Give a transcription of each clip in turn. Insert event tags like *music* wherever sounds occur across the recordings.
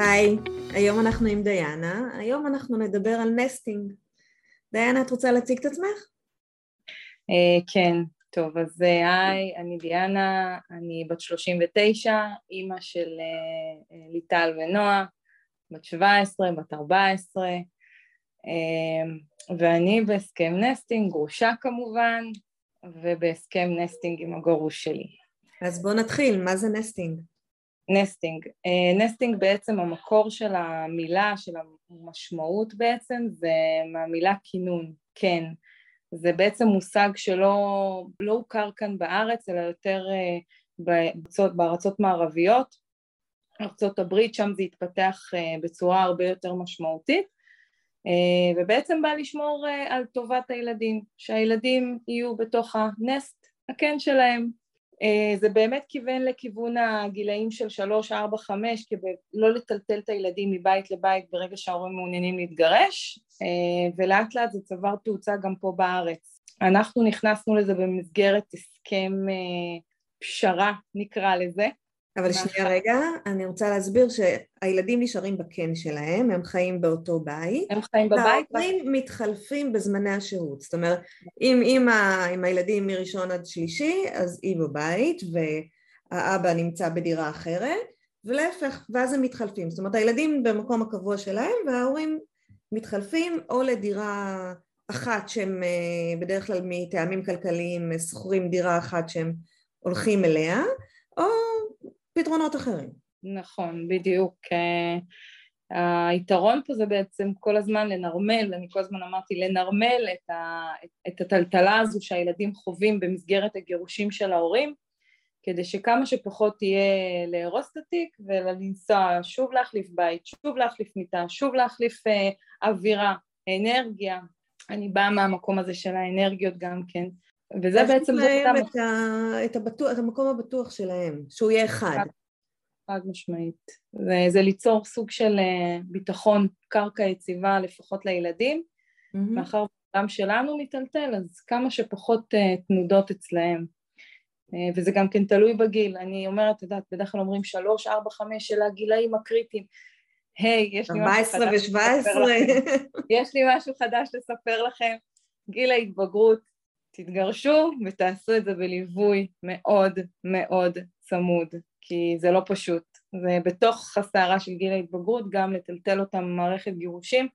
היי, היום אנחנו עם דיאנה, היום אנחנו נדבר על nesting. דיאנה, את רוצה להציג את עצמך? Uh, כן, טוב, אז אה, היי, אני דיאנה, אני בת 39, אימא של uh, ליטל ונועה, בת 17, בת 14, uh, ואני בהסכם nesting, גרושה כמובן, ובהסכם nesting עם הגרוש שלי. אז בואו נתחיל, מה זה nesting? nesting. nesting בעצם המקור של המילה, של המשמעות בעצם, זה מהמילה כינון, כן. זה בעצם מושג שלא לא הוכר כאן בארץ, אלא יותר בארצות, בארצות מערביות. ארצות הברית, שם זה התפתח בצורה הרבה יותר משמעותית, ובעצם בא לשמור על טובת הילדים, שהילדים יהיו בתוך ה nest, הקן שלהם, אה, זה באמת כיוון לכיוון הגילאים של שלוש, ארבע, חמש, כדי לא לטלטל את הילדים מבית לבית ברגע שההורים מעוניינים להתגרש, אה, ולאט לאט זה צבר תאוצה גם פה בארץ. אנחנו נכנסנו לזה במסגרת הסכם אה, פשרה, נקרא לזה, אבל שנייה רגע, אני רוצה להסביר שהילדים נשארים בקן שלהם, הם חיים באותו בית. הם חיים בבית. וההורים מתחלפים בזמני השהות. זאת אומרת, אם אימא עם הילדים מראשון עד שלישי, אז היא בבית, והאבא נמצא בדירה אחרת, ולהפך, ואז הם מתחלפים. זאת אומרת, הילדים במקום הקבוע שלהם, וההורים מתחלפים או לדירה אחת שהם אה, בדרך כלל מטעמים כלכליים שוכרים דירה אחת שהם הולכים אליה, או פתרונות אחרים. נכון, בדיוק. אה, היתרון פה זה בעצם כל הזמן לנרמל, אני כל הזמן אמרתי לנרמל את, ה, את הטלטלה הזו שהילדים חווים במסגרת הגירושים של ההורים, כדי שכמה שפחות תהיה לארוס את התיק ולנסוע שוב להחליף בית, שוב להחליף מיטה, שוב להחליף אה, אווירה, אנרגיה. אני באה מהמקום הזה של האנרגיות גם כן. וזה בעצם... זאת להם את, ה... את, הבטוח, את המקום הבטוח שלהם, שהוא יהיה אחד. חד משמעית. זה, זה ליצור סוג של אה, ביטחון קרקע יציבה לפחות לילדים, mm-hmm. מאחר שהעולם שלנו מיטלטל, אז כמה שפחות uh, תנודות אצלהם. Uh, וזה גם כן תלוי בגיל. אני אומרת, את יודעת, בדרך כלל אומרים שלוש, ארבע, חמש של הגילאים הקריטיים. היי, hey, יש לי משהו חדש לספר לכם. יש לי משהו חדש לספר לכם. גיל ההתבגרות תתגרשו ותעשו את זה בליווי מאוד מאוד צמוד, כי זה לא פשוט. זה בתוך הסערה של גיל ההתבגרות גם לטלטל אותם במערכת גירושים,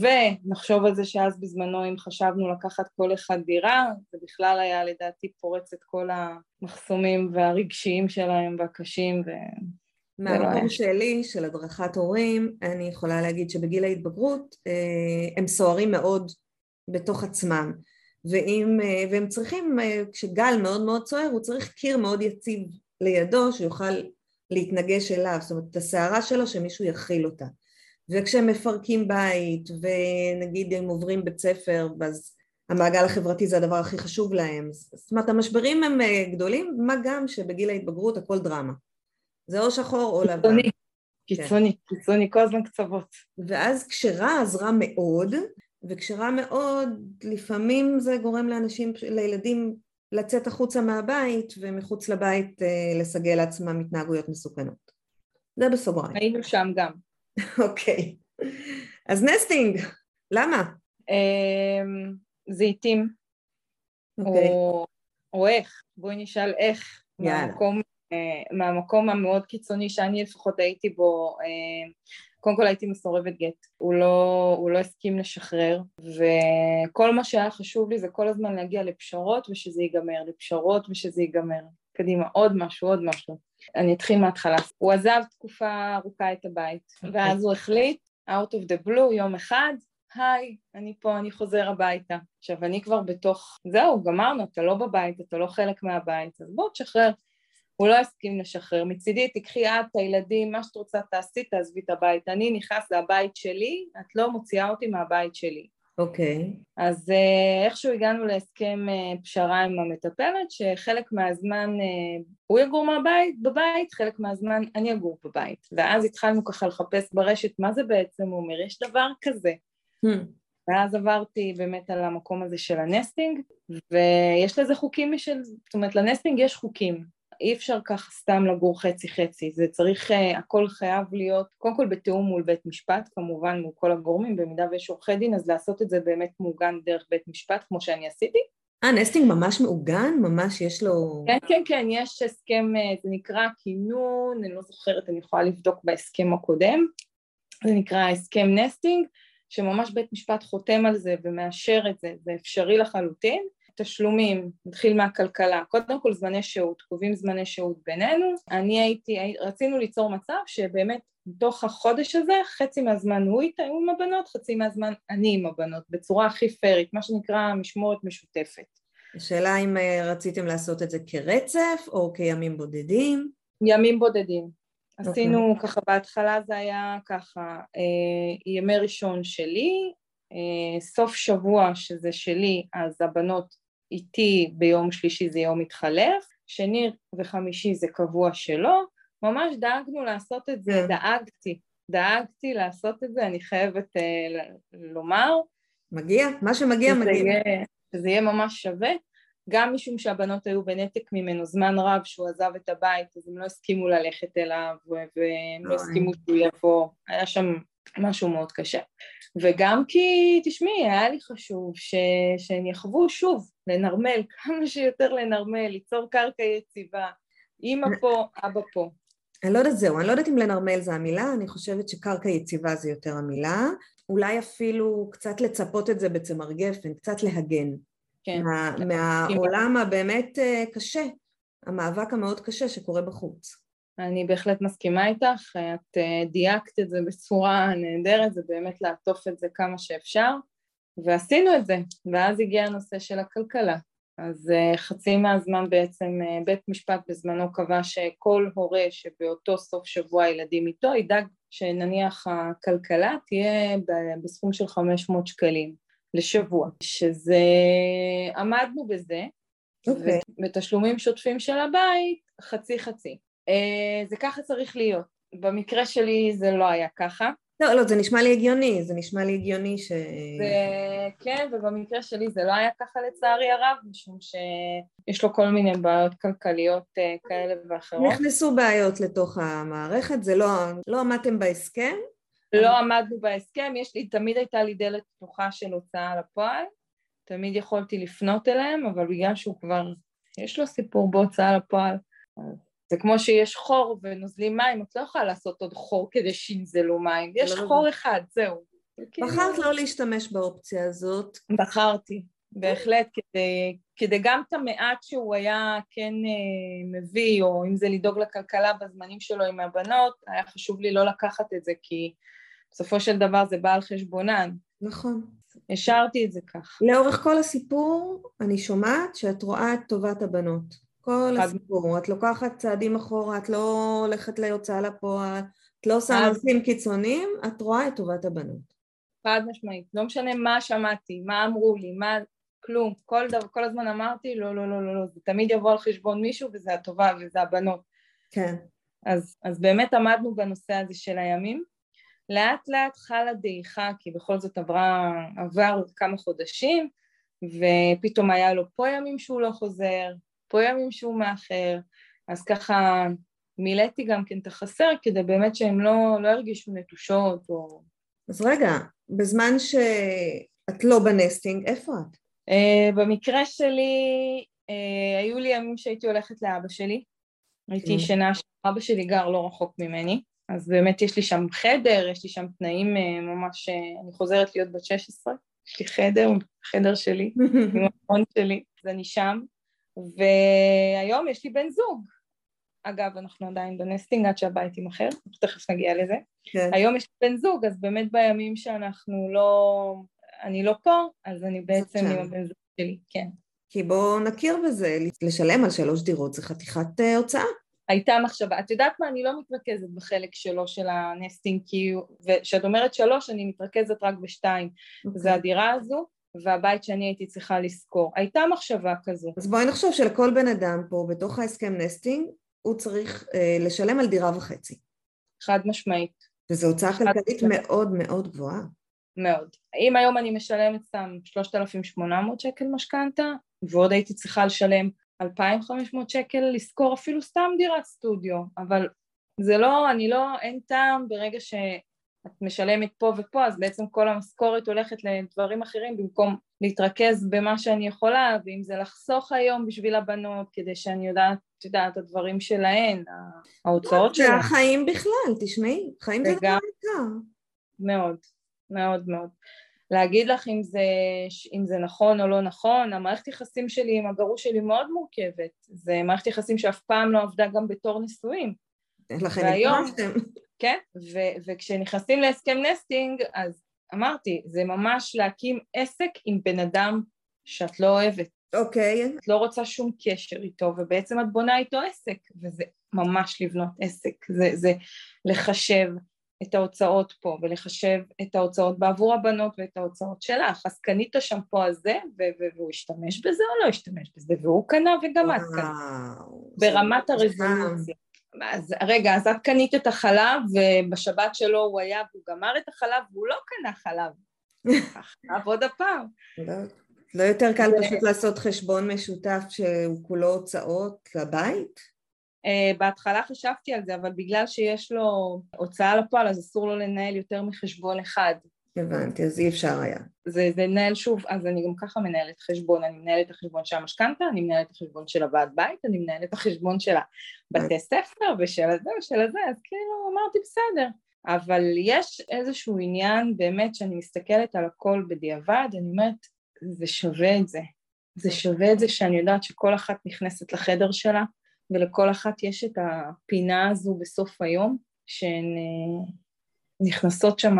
ונחשוב על זה שאז בזמנו אם חשבנו לקחת כל אחד דירה, זה בכלל היה לדעתי פורץ את כל המחסומים והרגשיים שלהם והקשים ו... מהמקום לא שלי, של הדרכת הורים, אני יכולה להגיד שבגיל ההתבגרות אה, הם סוערים מאוד בתוך עצמם. ואם, אה, והם צריכים, אה, כשגל מאוד מאוד סוער, הוא צריך קיר מאוד יציב לידו שיוכל להתנגש אליו, זאת אומרת את הסערה שלו שמישהו יכיל אותה. וכשהם מפרקים בית ונגיד הם עוברים בית ספר אז המעגל החברתי זה הדבר הכי חשוב להם, זאת אומרת המשברים הם אה, גדולים, מה גם שבגיל ההתבגרות הכל דרמה. זה או שחור או לבן. קיצוני, קיצוני, כן. קיצוני, כל הזמן קצוות. ואז כשרע אז רע מאוד, וכשרע מאוד, לפעמים זה גורם לאנשים, לילדים לצאת החוצה מהבית ומחוץ לבית אה, לסגל לעצמם התנהגויות מסוכנות. זה בסוגריים. היינו שם גם. *laughs* אוקיי. אז נסטינג, למה? אמ, זיתים. אוקיי. או, איך, בואי נשאל איך. יאללה. מהמקום, אה, מהמקום המאוד קיצוני שאני לפחות הייתי בו אה, קודם כל הייתי מסורבת גט, הוא לא, הוא לא הסכים לשחרר וכל מה שהיה חשוב לי זה כל הזמן להגיע לפשרות ושזה ייגמר, לפשרות ושזה ייגמר. קדימה, עוד משהו, עוד משהו. אני אתחיל מההתחלה. הוא עזב תקופה ארוכה את הבית. אוקיי. ואז הוא החליט, out of the blue, יום אחד, היי, אני פה, אני חוזר הביתה. עכשיו, אני כבר בתוך, זהו, גמרנו, אתה לא בבית, אתה לא חלק מהבית, אז בוא תשחרר. הוא לא הסכים לשחרר. מצידי, תקחי את, הילדים, מה שאת רוצה תעשי, תעזבי את הבית. אני נכנס, זה הבית שלי, את לא מוציאה אותי מהבית שלי. אוקיי. Okay. אז uh, איכשהו הגענו להסכם uh, פשרה עם המטפלת, שחלק מהזמן uh, הוא יגור מהבית, בבית, חלק מהזמן אני אגור בבית. ואז התחלנו ככה לחפש ברשת מה זה בעצם אומר, יש דבר כזה. Hmm. ואז עברתי באמת על המקום הזה של ה nesting, ויש לזה חוקים משל, זאת אומרת ל nesting יש חוקים, אי אפשר ככה סתם לגור חצי חצי, זה צריך, uh, הכל חייב להיות קודם כל בתיאום מול בית משפט, כמובן מול כל הגורמים, במידה ויש עורכי דין אז לעשות את זה באמת מעוגן דרך בית משפט כמו שאני עשיתי. אה, nesting ממש מעוגן? ממש יש לו... כן, כן, כן, יש הסכם, אה, זה נקרא כינון, אני לא זוכרת, אני יכולה לבדוק בהסכם הקודם, זה נקרא הסכם נסטינג, שממש בית משפט חותם על זה ומאשר את זה, זה אפשרי לחלוטין. תשלומים, נתחיל מהכלכלה, קודם כל זמני שהות, קובעים זמני שהות בינינו, אני הייתי, רצינו ליצור מצב שבאמת בתוך החודש הזה חצי מהזמן הוא איתה עם הבנות, חצי מהזמן אני עם הבנות, בצורה הכי פיירית, מה שנקרא משמורת משותפת. השאלה אם אה, רציתם לעשות את זה כרצף או כימים בודדים? ימים בודדים. Okay. אוקיי. עשינו ככה, בהתחלה זה היה ככה, אה, ימי ראשון שלי, אה, סוף שבוע שזה שלי, אז הבנות איתי ביום שלישי זה יום מתחלף, שני וחמישי זה קבוע שלו, ממש דאגנו לעשות את זה. כן. דאגתי, דאגתי לעשות את זה, אני חייבת uh, לומר. מגיע, מה שמגיע שזה מגיע. יהיה, שזה יהיה ממש שווה, גם משום שהבנות היו בנתק ממנו זמן רב שהוא עזב את הבית, אז הם לא הסכימו ללכת אליו, והם לא הסכימו שהוא יבוא, היה שם משהו מאוד קשה. וגם כי, תשמעי, היה לי חשוב ש... שהם יחוו שוב, לנרמל, *laughs* כמה שיותר לנרמל, ליצור קרקע יציבה, אימא פה, אבא פה. אני לא יודעת זהו, אני לא יודעת אם לנרמל זה המילה, אני חושבת שקרקע יציבה זה יותר המילה, אולי אפילו קצת לצפות את זה בצמר גפן, קצת להגן. כן. מה, מהעולם הבאמת אה, קשה, המאבק המאוד קשה שקורה בחוץ. אני בהחלט מסכימה איתך, את אה, דייקת את זה בצורה נהדרת, זה באמת לעטוף את זה כמה שאפשר, ועשינו את זה, ואז הגיע הנושא של הכלכלה. אז אה, חצי מהזמן בעצם אה, בית משפט בזמנו קבע שכל הורה שבאותו סוף שבוע הילדים איתו ידאג שנניח הכלכלה תהיה בסכום של 500 שקלים לשבוע, שזה עמדנו בזה, okay. אוקיי. ובתשלומים שוטפים של הבית חצי חצי. אה, זה ככה צריך להיות. במקרה שלי זה לא היה ככה. לא, לא, זה נשמע לי הגיוני, זה נשמע לי הגיוני ש... ו... כן, ובמקרה שלי זה לא היה ככה לצערי הרב, משום שיש לו כל מיני בעיות כלכליות אה, כאלה ואחרות. נכנסו בעיות לתוך המערכת, זה לא, לא עמדתם בהסכם? לא עמדנו בהסכם, יש לי, תמיד הייתה לי דלת פתוחה של הוצאה לפועל, תמיד יכולתי לפנות אליהם, אבל בגלל שהוא כבר, יש לו סיפור בהוצאה לפועל, זה כמו שיש חור ונוזלים מים, את לא יכולה לעשות עוד חור כדי שינזלו מים, יש לא, חור לא. אחד, זהו. בחרת לא להשתמש באופציה הזאת. בחרתי, בהחלט, כדי, כדי גם את המעט שהוא היה כן אה, מביא, או אם זה לדאוג לכלכלה בזמנים שלו עם הבנות, היה חשוב לי לא לקחת את זה, כי בסופו של דבר זה בא על חשבונן. נכון. השארתי את זה כך. לאורך כל הסיפור אני שומעת שאת רואה את טובת הבנות. כל הסיפור, את לוקחת צעדים אחורה, את לא הולכת להוצאה לפועל, את לא עושה מעשים קיצוניים, את רואה את טובת הבנות. חד משמעית, לא משנה מה שמעתי, מה אמרו לי, מה, כלום, כל, דבר, כל הזמן אמרתי לא, לא, לא, לא, לא, זה תמיד יבוא על חשבון מישהו וזה הטובה וזה הבנות. כן. אז, אז באמת עמדנו בנושא הזה של הימים. לאט לאט חלה דעיכה, כי בכל זאת עברה, עבר כמה חודשים, ופתאום היה לו פה ימים שהוא לא חוזר, פה ימים שהוא מאחר, אז ככה מילאתי גם כן את החסר כדי באמת שהם לא, לא ירגישו נטושות או... אז רגע, בזמן שאת לא בנסטינג, איפה את? Uh, במקרה שלי, uh, היו לי ימים שהייתי הולכת לאבא שלי, הייתי כן. ישנה, אבא שלי גר לא רחוק ממני, אז באמת יש לי שם חדר, יש לי שם תנאים uh, ממש, uh, אני חוזרת להיות בת 16, יש לי חדר, חדר שלי, *laughs* עם המון שלי, אז אני שם, והיום יש לי בן זוג. אגב, אנחנו עדיין בנסטינג עד שהבית יימכר, תכף נגיע לזה. כן. היום יש לי בן זוג, אז באמת בימים שאנחנו לא... אני לא פה, אז אני בעצם עם הבן זוג שלי, כן. כי בואו נכיר בזה, לשלם על שלוש דירות זה חתיכת uh, הוצאה. הייתה מחשבה. את יודעת מה? אני לא מתרכזת בחלק שלו של ה nesting, כי וכשאת אומרת שלוש, אני מתרכזת רק בשתיים. Okay. אוקיי. זה הדירה הזו, והבית שאני הייתי צריכה לשכור. הייתה מחשבה כזו. אז בואי נחשוב שלכל בן אדם פה, בתוך ההסכם nesting, הוא צריך אה, לשלם על דירה וחצי. חד משמעית. וזו הוצאה כלכלית מאוד מאוד גבוהה. מאוד. אם היום אני משלמת סתם 3,800 שקל משכנתה, ועוד הייתי צריכה לשלם 2,500 שקל לשכור אפילו סתם דירת סטודיו, אבל זה לא, אני לא, אין טעם ברגע שאת משלמת פה ופה, אז בעצם כל המשכורת הולכת לדברים אחרים במקום להתרכז במה שאני יכולה, ואם זה לחסוך היום בשביל הבנות, כדי שאני יודעת, את יודעת, הדברים שלהן, ההוצאות שלהן. זה החיים בכלל, תשמעי, חיים זה דבר יקר. מאוד, מאוד מאוד. להגיד לך אם זה, אם זה נכון או לא נכון, המערכת יחסים שלי עם הגרוש שלי מאוד מורכבת, זה מערכת יחסים שאף פעם לא עבדה גם בתור נישואים. לכן התגרשתם. כן, ו- וכשנכנסים להסכם נסטינג, אז אמרתי, זה ממש להקים עסק עם בן אדם שאת לא אוהבת. אוקיי. Okay. את לא רוצה שום קשר איתו, ובעצם את בונה איתו עסק, וזה ממש לבנות עסק, זה, זה לחשב את ההוצאות פה, ולחשב את ההוצאות בעבור הבנות ואת ההוצאות שלך, אז קנית השמפו הזה, והוא השתמש בזה או לא השתמש בזה, והוא קנה וגם את קנה, ברמת הרזולוציה. אז רגע, אז את קנית את החלב, ובשבת שלו הוא היה והוא גמר את החלב, והוא לא קנה חלב. חלב עוד הפעם. לא, לא יותר קל פשוט לעשות חשבון משותף שהוא כולו הוצאות לבית? Uh, בהתחלה חשבתי על זה, אבל בגלל שיש לו הוצאה לפועל, אז אסור לו לנהל יותר מחשבון אחד. הבנתי, אז אי אפשר היה. זה, זה לנהל שוב, אז אני גם ככה מנהלת חשבון, אני מנהלת את החשבון של המשכנתה, אני מנהלת את החשבון של הוועד בית, אני מנהלת את החשבון של הבתי ספר ושל הזה ושל הזה, אז כאילו אמרתי בסדר. אבל יש איזשהו עניין באמת שאני מסתכלת על הכל בדיעבד, אני אומרת, זה שווה את זה. זה שווה את זה שאני יודעת שכל אחת נכנסת לחדר שלה, ולכל אחת יש את הפינה הזו בסוף היום, שהן אה, נכנסות שם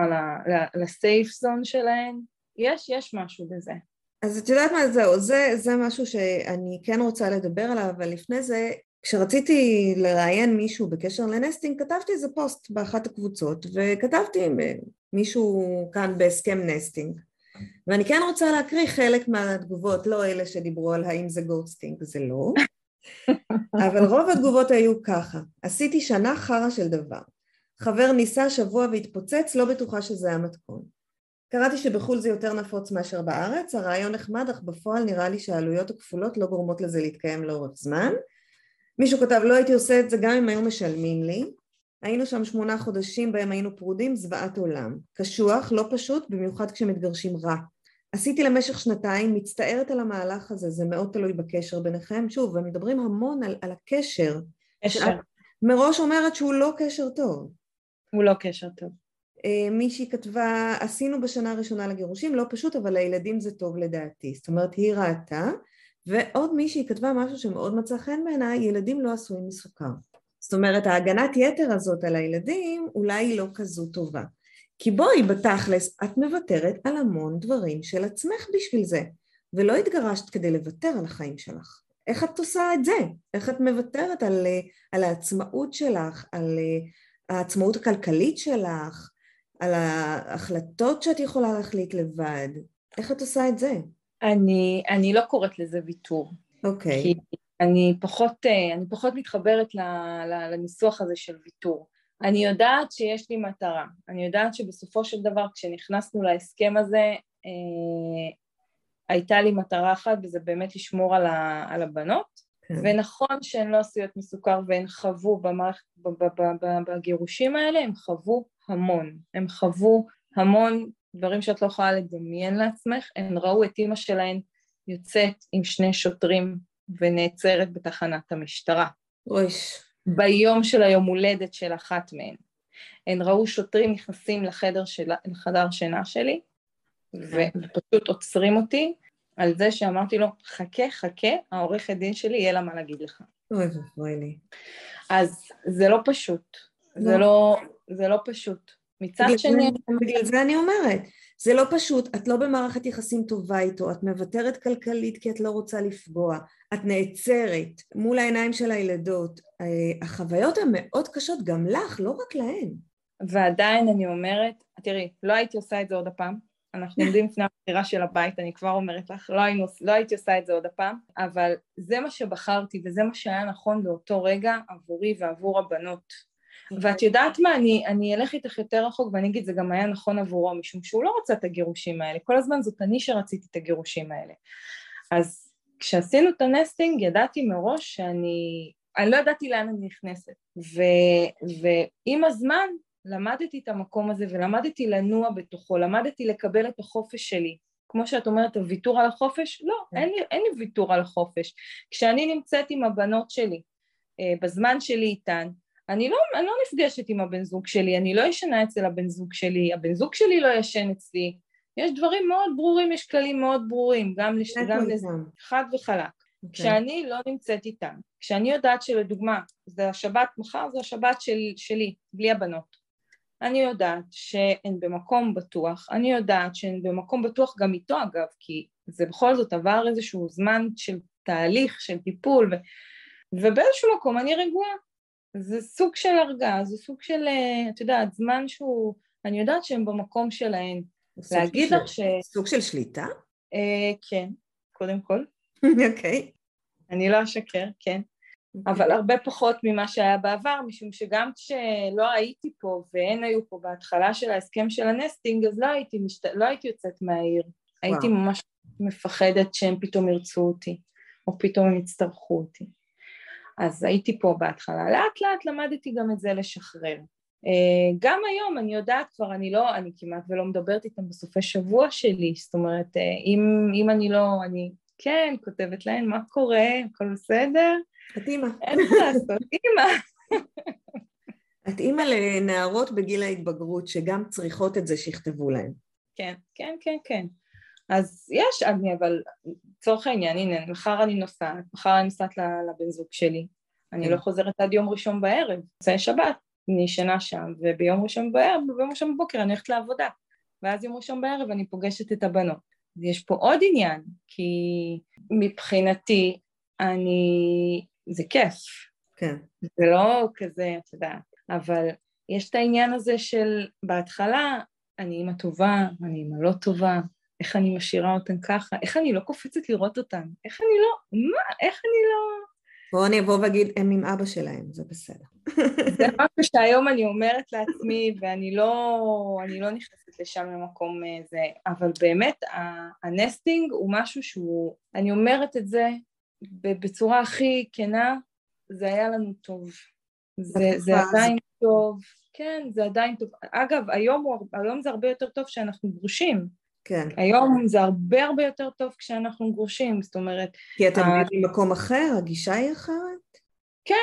לסייף זון שלהן, יש, יש משהו בזה. אז את יודעת מה זהו, זה, זה משהו שאני כן רוצה לדבר עליו, אבל לפני זה, כשרציתי לראיין מישהו בקשר לנסטינג, כתבתי איזה פוסט באחת הקבוצות, וכתבתי עם מישהו כאן בהסכם nesting. ואני כן רוצה להקריא חלק מהתגובות, לא אלה שדיברו על האם זה ghosting, זה לא, *laughs* אבל רוב התגובות היו ככה, עשיתי שנה חרא של דבר. חבר ניסה שבוע והתפוצץ, לא בטוחה שזה המתכון. קראתי שבחו"ל זה יותר נפוץ מאשר בארץ, הרעיון נחמד, אך בפועל נראה לי שהעלויות הכפולות לא גורמות לזה להתקיים לאורך זמן. מישהו כתב, לא הייתי עושה את זה גם אם היו משלמים לי. היינו שם שמונה חודשים בהם היינו פרודים, זוועת עולם. קשוח, לא פשוט, במיוחד כשמתגרשים רע. עשיתי למשך שנתיים, מצטערת על המהלך הזה, זה מאוד תלוי בקשר ביניכם. שוב, הם מדברים המון על, על הקשר. קשר. מראש אומרת שהוא לא קשר טוב. הוא לא קשר טוב. אה, מישהי כתבה, עשינו בשנה הראשונה לגירושים, לא פשוט, אבל לילדים זה טוב לדעתי. זאת אומרת, היא ראתה, ועוד מישהי כתבה משהו שמאוד מצא חן בעיניי, ילדים לא עשויים מסוכר. זאת אומרת, ההגנת יתר הזאת על הילדים אולי היא לא כזו טובה. כי בואי בתכלס, את מוותרת על המון דברים של עצמך בשביל זה, ולא התגרשת כדי לוותר על החיים שלך. איך את עושה את זה? איך את מוותרת על, על העצמאות שלך, על העצמאות הכלכלית שלך, על ההחלטות שאת יכולה להחליט לבד? איך את עושה את זה? אני, אני לא קוראת לזה ויתור. אוקיי. Okay. כי אני פחות, אני פחות מתחברת לניסוח הזה של ויתור. אני יודעת שיש לי מטרה, אני יודעת שבסופו של דבר כשנכנסנו להסכם הזה אה, הייתה לי מטרה אחת וזה באמת לשמור על, ה, על הבנות כן. ונכון שהן לא עשויות מסוכר והן חוו במערכת, בגירושים האלה, הן חוו המון, הן חוו המון דברים שאת לא יכולה לדמיין לעצמך, הן ראו את אימא שלהן יוצאת עם שני שוטרים ונעצרת בתחנת המשטרה. אויש. ביום של היום הולדת של אחת מהן. הן ראו שוטרים נכנסים לחדר, של, לחדר שינה שלי ופשוט עוצרים אותי על זה שאמרתי לו חכה חכה העורכת דין שלי יהיה לה מה להגיד לך. אוי ואבוי לי. אז זה לא פשוט, זה לא, זה לא פשוט. מצד שני... בגלל זה אני אומרת, זה לא פשוט, את לא במערכת יחסים טובה איתו, את מוותרת כלכלית כי את לא רוצה לפגוע, את נעצרת מול העיניים של הילדות, אה, החוויות הן מאוד קשות גם לך, לא רק להן. ועדיין אני אומרת, תראי, לא הייתי עושה את זה עוד הפעם, אנחנו עומדים לפני הבחירה של הבית, אני כבר אומרת לך, לא, היינו, לא הייתי עושה את זה עוד הפעם, אבל זה מה שבחרתי וזה מה שהיה נכון באותו רגע עבורי ועבור הבנות. ואת יודעת מה, אני, אני אלך איתך יותר רחוק ואני אגיד, זה גם היה נכון עבורו, משום שהוא לא רצה את הגירושים האלה, כל הזמן זאת אני שרציתי את הגירושים האלה. אז כשעשינו את ה nesting ידעתי מראש שאני, אני לא ידעתי לאן אני נכנסת, ו, ועם הזמן למדתי את המקום הזה ולמדתי לנוע בתוכו, למדתי לקבל את החופש שלי. כמו שאת אומרת, הוויתור על החופש? לא, כן. אין לי, אין לי ויתור על החופש. כשאני נמצאת עם הבנות שלי, אה, בזמן שלי איתן, אני לא, אני לא נפגשת עם הבן זוג שלי, אני לא ישנה אצל הבן זוג שלי, הבן זוג שלי לא ישן אצלי. יש דברים מאוד ברורים, יש כללים מאוד ברורים, גם, לש... גם לזה, חד וחלק. Okay. אוקיי. כשאני לא נמצאת איתם, כשאני יודעת שלדוגמה, זה השבת, מחר זה השבת של, שלי, בלי הבנות. אני יודעת שהן במקום בטוח, אני יודעת שהן במקום בטוח גם איתו אגב, כי זה בכל זאת עבר איזשהו זמן של תהליך, של טיפול, ו... ובאיזשהו מקום אני רגועה. זה סוג של הרגעה, זה סוג של, אה, את יודעת, זמן שהוא, אני יודעת שהן במקום שלהן. להגיד לך ש... סוג של שליטה? אה, כן, קודם כל. *laughs* אוקיי. אני לא אשקר, כן. אבל הרבה פחות ממה שהיה בעבר, משום שגם כשלא הייתי פה והן היו פה בהתחלה של ההסכם של ה nesting, אז לא הייתי, משת... לא הייתי יוצאת מהעיר. וואו. הייתי ממש מפחדת שהם פתאום ירצו אותי, או פתאום הם יצטרכו אותי. אז הייתי פה בהתחלה. לאט לאט למדתי גם את זה לשחרר. אה, גם היום אני יודעת כבר, אני לא, אני כמעט ולא מדברת איתם בסופי שבוע שלי, זאת אומרת, אה, אם, אם אני לא, אני כן, כותבת להן, מה קורה, הכל בסדר? את אימא. אין מה לעשות, *laughs* אימא. את אימא לנערות בגיל ההתבגרות שגם צריכות את זה שיכתבו להן. כן, כן, כן, כן. אז יש, אני, אבל לצורך העניין, הנה, מחר אני נוסעת, מחר אני נוסעת לבן זוג שלי, אני לא כן. חוזרת עד יום ראשון בערב, זה שבת, אני ישנה שם, וביום ראשון בערב, וביום ראשון בבוקר אני הולכת לעבודה, ואז יום ראשון בערב אני פוגשת את הבנות. יש פה עוד עניין, כי מבחינתי אני זה כיף. כן. זה לא כזה, את יודעת, אבל יש את העניין הזה של בהתחלה, אני אימא טובה, אני אימא לא טובה, איך אני משאירה אותן ככה, איך אני לא קופצת לראות אותן, איך אני לא, מה, איך אני לא... בואו אני אבוא ואגיד, הם עם אבא שלהם, זה בסדר. *laughs* זה משהו שהיום אני אומרת לעצמי, ואני לא, אני לא נכנסת לשם למקום אה, זה, אבל באמת, הנסטינג הוא משהו שהוא, אני אומרת את זה בצורה הכי כנה, זה היה לנו טוב. זה, זה עדיין טוב. כן, זה עדיין טוב. אגב, היום, הוא, היום זה הרבה יותר טוב שאנחנו גרושים. כן. היום זה הרבה הרבה יותר טוב כשאנחנו גרושים, זאת אומרת... כי אתם ה... במקום אחר? הגישה היא אחרת? כן,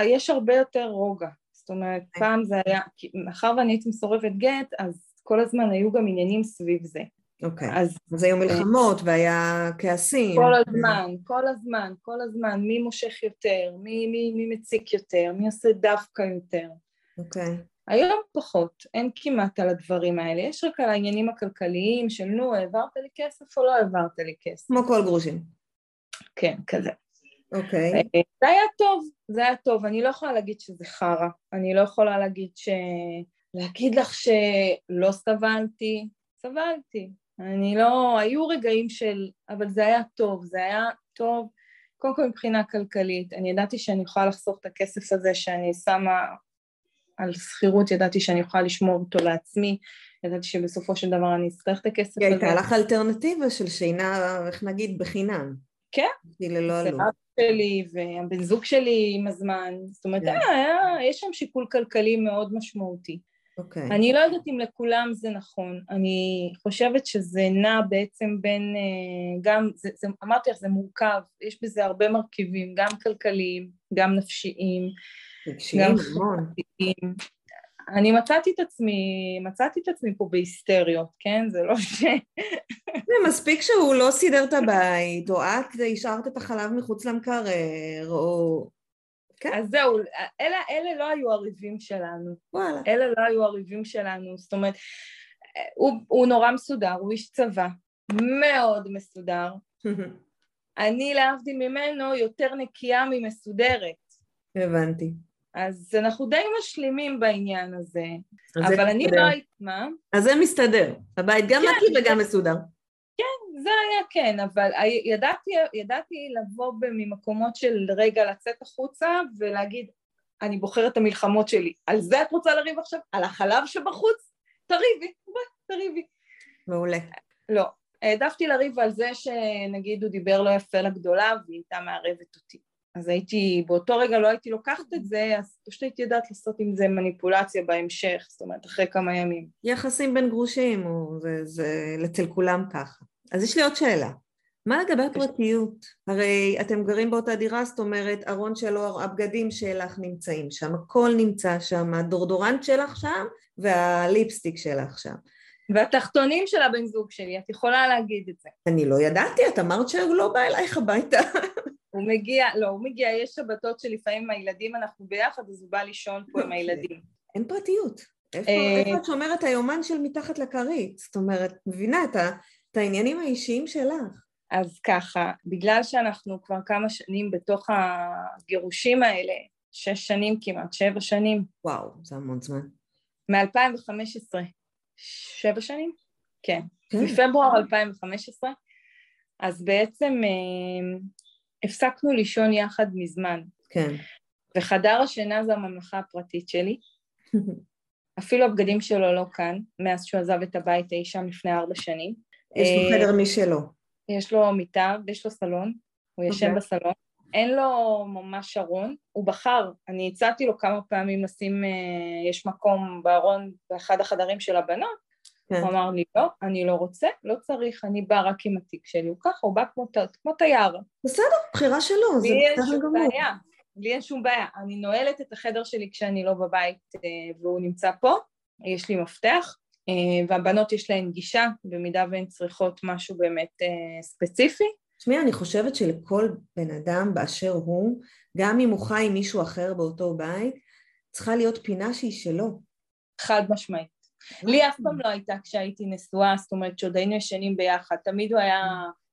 יש הרבה יותר רוגע. זאת אומרת, כן. פעם זה היה, מאחר ואני הייתי מסורבת גט, אז כל הזמן היו גם עניינים סביב זה. אוקיי, אז, אז היו מלחמות והיה כעסים. כל הזמן, כל הזמן, כל הזמן, מי מושך יותר, מי, מי, מי מציק יותר, מי עושה דווקא יותר. אוקיי. היום פחות, אין כמעט על הדברים האלה, יש רק על העניינים הכלכליים של נו, העברת לי כסף או לא העברת לי כסף. כמו כל גרושים. כן, כזה. אוקיי. אה, זה היה טוב, זה היה טוב, אני לא יכולה להגיד שזה חרא, אני לא יכולה להגיד ש... להגיד לך שלא סבלתי, סבלתי, אני לא, היו רגעים של, אבל זה היה טוב, זה היה טוב, קודם כל מבחינה כלכלית, אני ידעתי שאני יכולה לחסוך את הכסף הזה שאני שמה על שכירות, ידעתי שאני יכולה לשמור אותו לעצמי, ידעתי שבסופו של דבר אני אצטרך את הכסף הזה. הייתה לך אלטרנטיבה של שינה, איך נגיד, בחינם. כן. ללא עלות. שלי והבן זוג שלי עם הזמן, זאת אומרת, yeah. כן. היה, יש שם שיקול כלכלי מאוד משמעותי. אוקיי. Okay. אני לא יודעת אם לכולם זה נכון, אני חושבת שזה נע בעצם בין, אה, גם, זה, זה, אמרתי לך, זה מורכב, יש בזה הרבה מרכיבים, גם כלכליים, גם נפשיים, גם חברתיים. אני מצאתי את עצמי, מצאתי את עצמי פה בהיסטריות, כן? זה לא ש... זה מספיק שהוא לא סידר את הבית, או את השארת את החלב מחוץ למקרר, או... כן. אז זהו, אלה, אלה לא היו הריבים שלנו. וואלה. אלה לא היו הריבים שלנו, זאת אומרת, הוא, הוא נורא מסודר, הוא איש צבא, מאוד מסודר. *laughs* אני להבדיל ממנו יותר נקייה ממסודרת. הבנתי. אז אנחנו די משלימים בעניין הזה, אבל אני לא הייתי, מה? אז זה מסתדר, הבית גם כן, נקי וגם מסודר. כן, זה היה כן, אבל ידעתי, ידעתי לבוא ממקומות של רגע לצאת החוצה ולהגיד, אני בוחרת את המלחמות שלי. על זה את רוצה לריב עכשיו? על החלב שבחוץ? תריבי, בואי, תריבי. מעולה. לא, העדפתי לריב על זה שנגיד הוא דיבר לא יפה לגדולה והיא הייתה מערבת אותי. אז הייתי, באותו רגע לא הייתי לוקחת את זה, אז פשוט הייתי יודעת לעשות עם זה מניפולציה בהמשך, זאת אומרת אחרי כמה ימים. יחסים בין גרושים, זה, זה אצל כולם ככה. אז יש לי עוד שאלה. מה לגבי הפרטיות? הרי אתם גרים באותה דירה, זאת אומרת, ארון שלו, הבגדים שלך נמצאים שם, הכל נמצא שם, הדורדורנט שלך שם והליפסטיק שלך שם. והתחתונים של הבן זוג שלי, את יכולה להגיד את זה. אני לא ידעתי, את אמרת שהוא לא בא אלייך הביתה. *laughs* הוא מגיע, לא, הוא מגיע, יש שבתות שלפעמים עם הילדים אנחנו ביחד, אז הוא בא לישון פה עם הילדים. אין פרטיות. איפה אה, את שומרת היומן של מתחת לכרית? זאת אומרת, מבינה את העניינים האישיים שלך. אז ככה, בגלל שאנחנו כבר כמה שנים בתוך הגירושים האלה, שש שנים כמעט, שבע שנים. וואו, זה המון זמן. מ-2015, שבע שנים? כן. כן. בפברואר 2015, אז בעצם אה, הפסקנו לישון יחד מזמן. כן. וחדר השינה זה הממלכה הפרטית שלי. *laughs* אפילו הבגדים שלו לא כאן, מאז שהוא עזב את הבית אי שם לפני ארבע שנים. יש לו אה, חדר משלו. יש לו מיטה ויש לו סלון, הוא ישן okay. אוקיי. בסלון. אין לו ממש ארון, הוא בחר, אני הצעתי לו כמה פעמים לשים, אה, יש מקום בארון באחד החדרים של הבנות, כן. הוא אמר לי לא, אני לא רוצה, לא צריך, אני בא רק עם התיק שלי, הוא ככה, הוא בא כמו, כמו תייר. בסדר, בחירה שלו, זה בסדר גמור. בעיה, לי אין שום בעיה, אני נועלת את החדר שלי כשאני לא בבית אה, והוא נמצא פה, יש לי מפתח, אה, והבנות יש להן גישה, במידה והן צריכות משהו באמת אה, ספציפי. תשמעי, אני חושבת שלכל בן אדם באשר הוא, גם אם הוא חי עם מישהו אחר באותו בית, צריכה להיות פינה שהיא שלו. חד משמעית. לי אף פעם לא הייתה כשהייתי נשואה, זאת אומרת שעוד היינו ישנים ביחד, תמיד הוא היה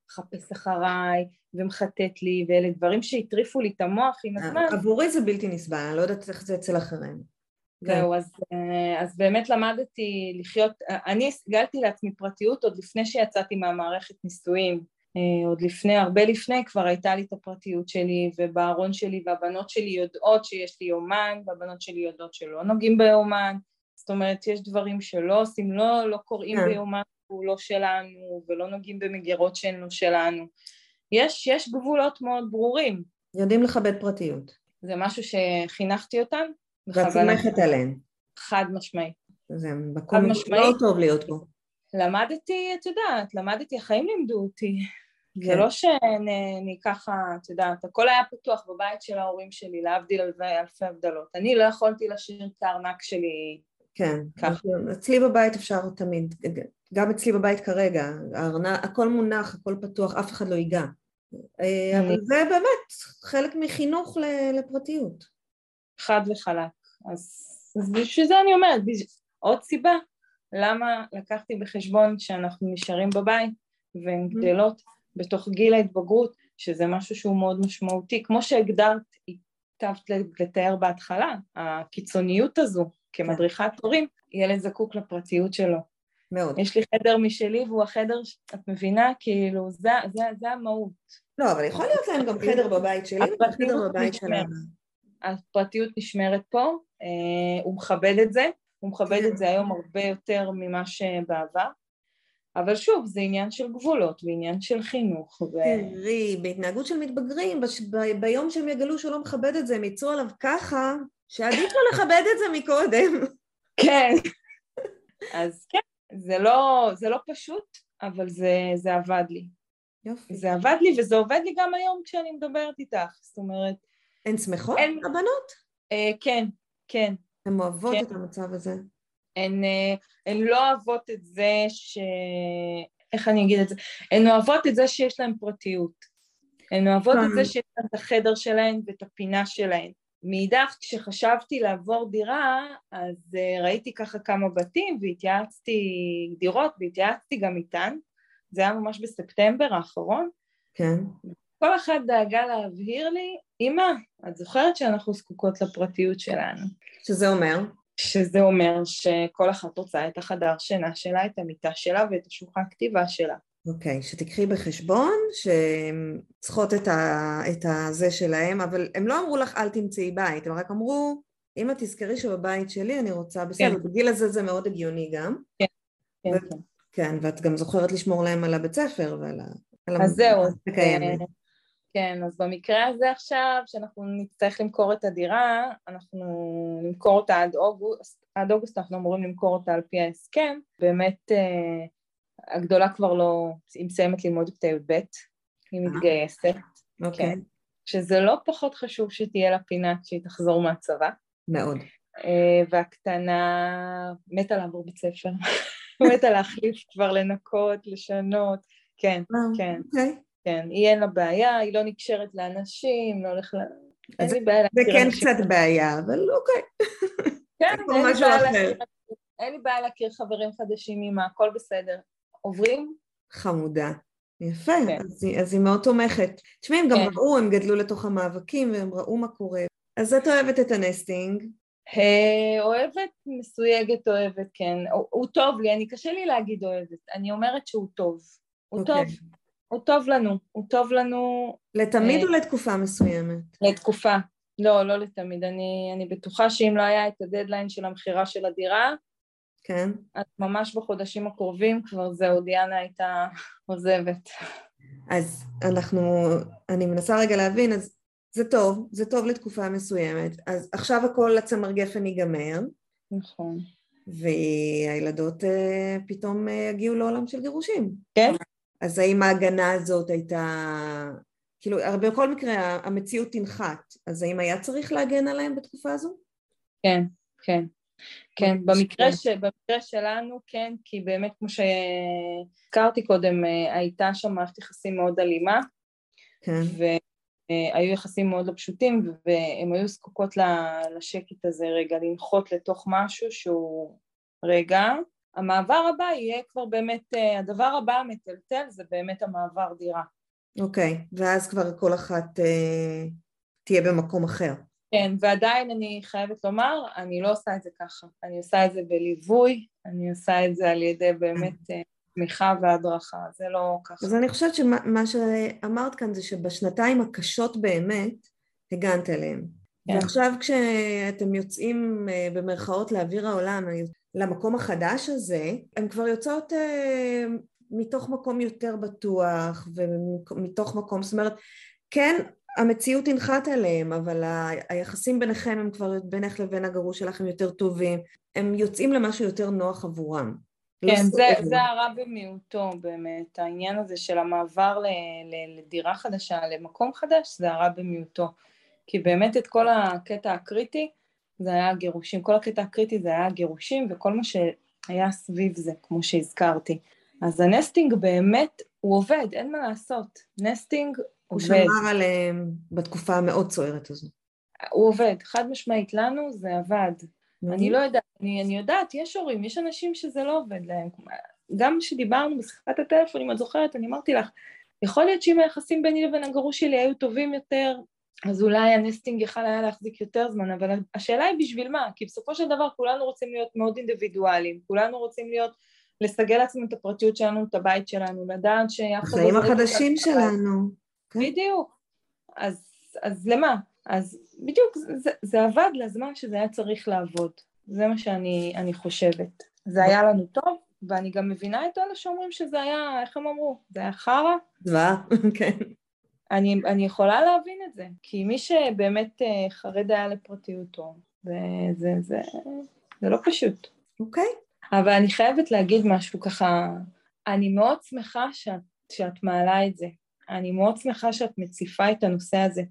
מחפש אחריי ומחטט לי, ואלה דברים שהטריפו לי את המוח עם הזמן. עבורי זה בלתי נסבל, אני לא יודעת איך זה אצל אחרים. זהו, אז, אה, אז באמת למדתי לחיות, אני הסגלתי לעצמי פרטיות עוד לפני שיצאתי מהמערכת נישואים, אה, עוד לפני, הרבה לפני כבר הייתה לי את הפרטיות שלי ובארון שלי והבנות שלי יודעות שיש לי יומן והבנות שלי יודעות שלא נוגעים ביומן זאת אומרת, יש דברים שלא עושים, לא, לא קוראים yeah. כן. ביומן הוא לא שלנו, ולא נוגעים במגירות שהן לא שלנו. יש, יש גבולות מאוד ברורים. יודעים לכבד פרטיות. זה משהו שחינכתי אותם. ואת סומכת עליהן. חד משמעית. זה מקום לא טוב להיות פה. למדתי, את יודעת, למדתי, החיים לימדו אותי. כן. זה לא שאני ככה, את יודעת, הכל היה פתוח בבית של ההורים שלי, להבדיל אלפי הבדלות. אני לא יכולתי לשיר את הארנק שלי כן, ככה. אצלי בבית אפשר תמיד, גם אצלי בבית כרגע, הכל מונח, הכל פתוח, אף אחד לא ייגע. אה, אבל זה באמת חלק מחינוך לפרטיות. חד וחלק. אז, אז בשביל זה אני אומרת, עוד סיבה למה לקחתי בחשבון שאנחנו נשארים בבית והן mm-hmm. גדלות בתוך גיל ההתבגרות, שזה משהו שהוא מאוד משמעותי. כמו שהגדרת, היטבת לתאר בהתחלה, הקיצוניות הזו כמדריכת הורים, ילד זקוק לפרטיות שלו. מאוד. יש לי חדר משלי והוא החדר, את מבינה? כאילו, זה, זה, זה המהות. לא, אבל יכול להיות להם גם חדר בבית שלי וחדר בבית שלהם. הפרטיות נשמרת פה, אה, הוא מכבד את זה, הוא מכבד את זה היום הרבה יותר ממה שבעבר. אבל שוב, זה עניין של גבולות ועניין של חינוך. ו... תראי, בהתנהגות של מתבגרים, ב- ביום שהם יגלו שהוא לא מכבד את זה, הם יצאו עליו ככה, שעדיף לו לכבד את זה מקודם. כן. *laughs* אז כן, זה לא, זה לא פשוט, אבל זה, זה עבד לי. יופי. זה עבד לי וזה עובד לי גם היום כשאני מדברת איתך, זאת אומרת... הן שמחות, אין... הבנות? אה, כן, כן. הן אוהבות כן. את המצב הזה. הן, אה, הן לא אוהבות את זה ש... איך אני אגיד את זה? הן אוהבות את זה שיש להן פרטיות. הן אוהבות את זה שיש להן את החדר שלהן ואת הפינה שלהן. מאידך כשחשבתי לעבור דירה אז uh, ראיתי ככה כמה בתים והתייעצתי דירות והתייעצתי גם איתן. זה היה ממש בספטמבר האחרון. כן. כל אחת דאגה להבהיר לי אמא את זוכרת שאנחנו זקוקות לפרטיות שלנו? שזה אומר? שזה אומר שכל אחת רוצה את החדר שינה שלה, את המיטה שלה ואת השולחן כתיבה שלה אוקיי, okay, שתקחי בחשבון שהן צריכות את, ה, את הזה שלהם, אבל הם לא אמרו לך אל תמצאי בית, הם רק אמרו, אמא תזכרי שבבית שלי אני רוצה, בסדר, כן. בגיל הזה זה מאוד הגיוני גם. כן, כן, ו- כן. כן, ואת גם זוכרת לשמור להם על הבית ספר ועל ה... אז זהו, כן, כן, אז במקרה הזה עכשיו, שאנחנו נצטרך למכור את הדירה, אנחנו נמכור אותה עד אוגוסט, עד אוגוסט אנחנו אמורים למכור אותה על פי ההסכם, באמת אה, הגדולה כבר לא, היא מסיימת ללמוד בכיתה י"ב, היא אה. מתגייסת. אוקיי. כן. שזה לא פחות חשוב שתהיה לה פינה כשהיא תחזור מהצבא. מאוד. אה, והקטנה מתה לעבור בית ספר, *laughs* מתה להחליף כבר לנקות, לשנות, כן, אה, כן. אוקיי. כן, היא אין לה בעיה, היא לא נקשרת לאנשים, לא הולך ל... אין לי בעיה להכיר אנשים. זה כן קצת בעיה, אבל אוקיי. כן, *laughs* אין לי בעיה להכיר חברים חדשים עם הכל בסדר. עוברים? חמודה. יפה, כן. אז, אז היא מאוד תומכת. תשמעי, הם גם כן. ראו, הם גדלו לתוך המאבקים והם ראו מה קורה. אז את אוהבת את הנסטינג. אה, אוהבת, מסויגת אוהבת, כן. הוא, הוא טוב לי, אני קשה לי להגיד אוהבת. אני אומרת שהוא טוב. הוא okay. אוקיי. טוב. הוא טוב לנו. הוא טוב לנו... לתמיד אה, או לתקופה מסוימת? לתקופה. לא, לא לתמיד. אני, אני בטוחה שאם לא היה את הדדליין של המכירה של הדירה, כן. אז ממש בחודשים הקרובים כבר זהו, דיאנה הייתה *laughs* עוזבת. אז אנחנו, אני מנסה רגע להבין, אז זה טוב, זה טוב לתקופה מסוימת. אז עכשיו הכל הצמר גפן ייגמר. נכון. והילדות uh, פתאום uh, יגיעו לעולם של גירושים. כן. אז האם ההגנה הזאת הייתה... כאילו, בכל מקרה המציאות תנחת, אז האם היה צריך להגן עליהם בתקופה הזו? כן, כן. כן, במקרה, ש... במקרה שלנו כן, כי באמת כמו שהזכרתי קודם, אה, הייתה שם מערכת יחסים מאוד אלימה, כן. והיו יחסים מאוד לא פשוטים, והן היו זקוקות לשקט הזה רגע, לנחות לתוך משהו שהוא רגע, המעבר הבא יהיה כבר באמת, אה, הדבר הבא המטלטל זה באמת המעבר דירה. אוקיי, ואז כבר כל אחת אה, תהיה במקום אחר. כן, ועדיין אני חייבת לומר, אני לא עושה את זה ככה. אני עושה את זה בליווי, אני עושה את זה על ידי באמת אה, תמיכה והדרכה, זה לא ככה. אז אני חושבת שמה שאמרת כאן זה שבשנתיים הקשות באמת, הגנת אליהם. כן. ועכשיו כשאתם יוצאים אה, במרכאות לאוויר העולם, למקום החדש הזה, הן כבר יוצאות אה, מתוך מקום יותר בטוח ומתוך מקום, זאת אומרת, כן, המציאות תנחת עליהם, אבל היחסים ביניכם הם כבר בינך לבין הגרוש שלך הם יותר טובים, הם יוצאים למשהו יותר נוח עבורם. לא כן, זה, זה הרע במיעוטו באמת, העניין הזה של המעבר ל, ל, לדירה חדשה, למקום חדש, זה הרע במיעוטו. כי באמת את כל הקטע הקריטי זה היה הגירושים, כל הקטע הקריטי זה היה הגירושים וכל מה שהיה סביב זה, כמו שהזכרתי. אז ה nesting באמת, הוא עובד, אין מה לעשות. nesting הוא שמר עליהם בתקופה המאוד סוערת הזו. הוא עובד, חד משמעית, לנו זה עבד. אני לא יודעת, אני, אני יודעת, יש הורים, יש אנשים שזה לא עובד להם. גם כשדיברנו בשיחת הטלפון, אם את זוכרת, אני אמרתי לך, יכול להיות שאם היחסים ביני לבין הגרוש שלי היו טובים יותר, אז אולי הנסטינג יכל היה להחזיק יותר זמן, אבל השאלה היא בשביל מה? כי בסופו של דבר כולנו רוצים להיות מאוד אינדיבידואליים, כולנו רוצים להיות, לסגל לעצמנו את הפרטיות שלנו, את הבית שלנו, לדעת שאף אחד... החיים החדשים שלנו. בדיוק. אז, אז למה? אז בדיוק, זה, זה עבד לזמן שזה היה צריך לעבוד. זה מה שאני חושבת. זה היה לנו טוב, ואני גם מבינה את אלה שאומרים שזה היה, איך הם אמרו? זה היה חרא? זוועה, *laughs* כן. אני, אני יכולה להבין את זה, כי מי שבאמת אה, חרד היה לפרטיותו, זה, זה, זה, זה לא פשוט. אוקיי. אבל אני חייבת להגיד משהו ככה, אני מאוד שמחה שאת, שאת מעלה את זה, אני מאוד שמחה שאת מציפה את הנושא הזה,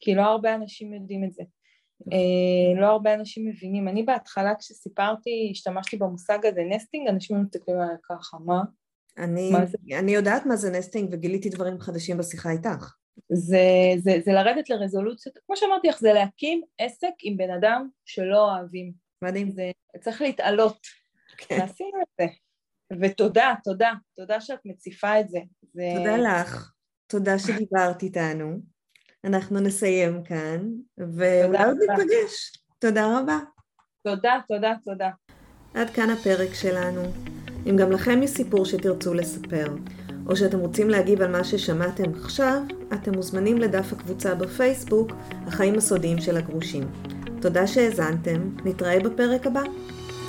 כי לא הרבה אנשים יודעים את זה. אה, לא הרבה אנשים מבינים. אני בהתחלה כשסיפרתי, השתמשתי במושג הזה נסטינג, אנשים מסתכלים עליי ככה, מה? אני, מה אני יודעת מה זה נסטינג וגיליתי דברים חדשים בשיחה איתך. זה, זה, זה לרדת לרזולוציות, כמו שאמרתי לך, זה להקים עסק עם בן אדם שלא אוהבים. מדהים. זה צריך להתעלות. כן. ועשינו את זה. ותודה, תודה, תודה שאת מציפה את זה. זה... תודה לך, תודה שדיברת איתנו. אנחנו נסיים כאן, ואולי עוד ניפגש. תודה רבה. תודה, תודה, תודה. עד כאן הפרק שלנו. אם גם לכם יש סיפור שתרצו לספר, או שאתם רוצים להגיב על מה ששמעתם עכשיו, אתם מוזמנים לדף הקבוצה בפייסבוק, החיים הסודיים של הגרושים. תודה שהאזנתם, נתראה בפרק הבא.